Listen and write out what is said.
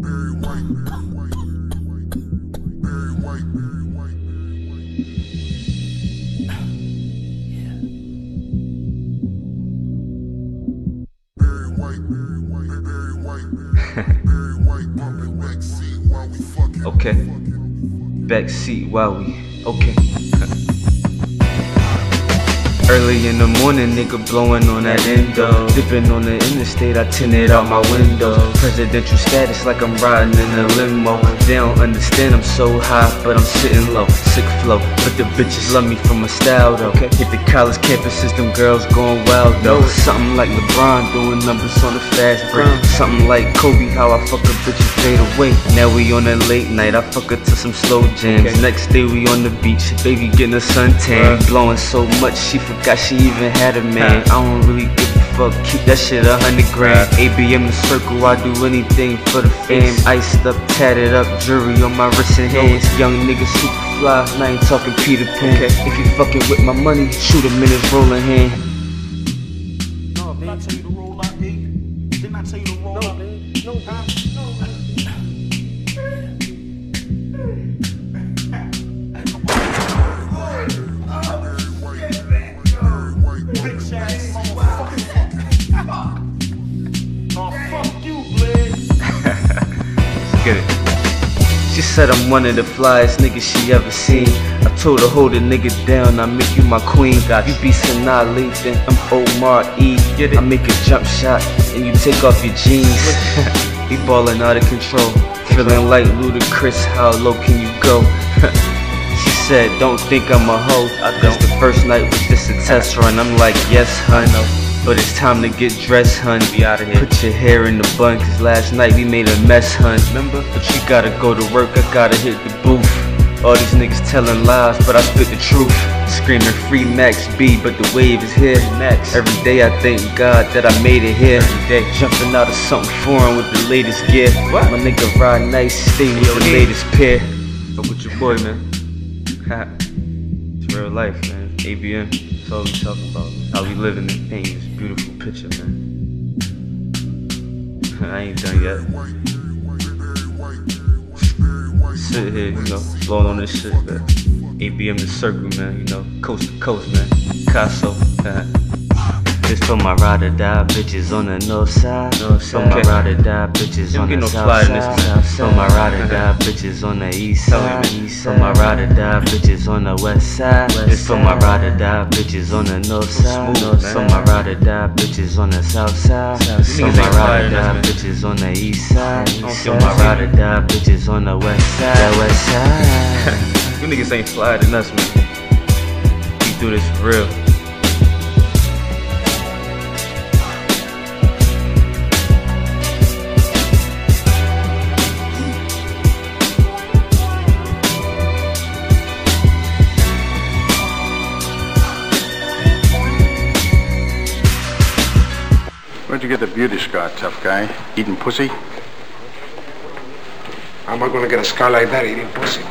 Barry White, Barry White, White, White. Okay. Seat while we okay. Early in the morning, nigga blowing on that endo. Dipping on the interstate, I tint it out my window. Presidential status like I'm riding in a limo. They don't understand I'm so high, but I'm sitting low. Sick flow, but the bitches love me for my style though. Hit the college campuses, them girls going wild though. Something like LeBron doing numbers on the fast break. Uh. Something like Kobe, how I fuck a bitch and fade away. Now we on that late night, I fuck her to some slow jams. Next day we on the beach, baby getting a suntan. Uh. Blowing so much, she forgot she even had a man. I don't really give a fuck, keep that shit a hundred grand. ABM the circle, I do anything for the fam. Iced up, tatted up, jewelry on my wrist and hands. Young nigga super fly, and I ain't talking Peter Pan. If you fucking with my money, shoot him in his rolling hand. No, didn't I tell you to roll out, E? Didn't I tell you to roll out? No, huh? Big Get it. She said I'm one of the flyest niggas she ever seen. I told her hold a nigga down, I make you my queen. You be Sanaa Lathan, I'm Omar E. Get it? I make a jump shot and you take off your jeans. he ballin' out of control, feeling like Ludacris. How low can you go? She said, don't think I'm a hoe. I guess the first night was just a test run. I'm like, yes, hun. But it's time to get dressed, hun. Be out of here. Put your hair in the bun, cause last night we made a mess, hun. Remember? But you gotta go to work, I gotta hit the booth. All these niggas telling lies, but I spit the truth. Screaming free Max B, but the wave is here. Max. Every day I thank God that I made it here. Every day. Jumping out of something foreign with the latest gear. What? My nigga ride nice, stay with the latest pair. Fuck with your boy, man. Real life, man. ABM. That's all we talk about. How we live in this pain, this beautiful picture, man. I ain't done yet. Sit here, you know, blowing on this shit, man. ABM the circle, man, you know, coast to coast, man. Casso. This for my ride or die bitches on the north side. For my ride or die bitches on the no south in this, side. For my ride or die bitches on the east Tell me, side. For my ride or die bitches on the west side. This for my ride or die bitches on the north side. smooth, For my ride or die bitches on the south side. For my ride or die bitches on the east side. For my ride or die bitches on the west side. The west side. You niggas ain't fly than us, man. We do this for real. Where'd you get the beauty scar, tough guy? Eating pussy? How am I gonna get a scar like that eating pussy?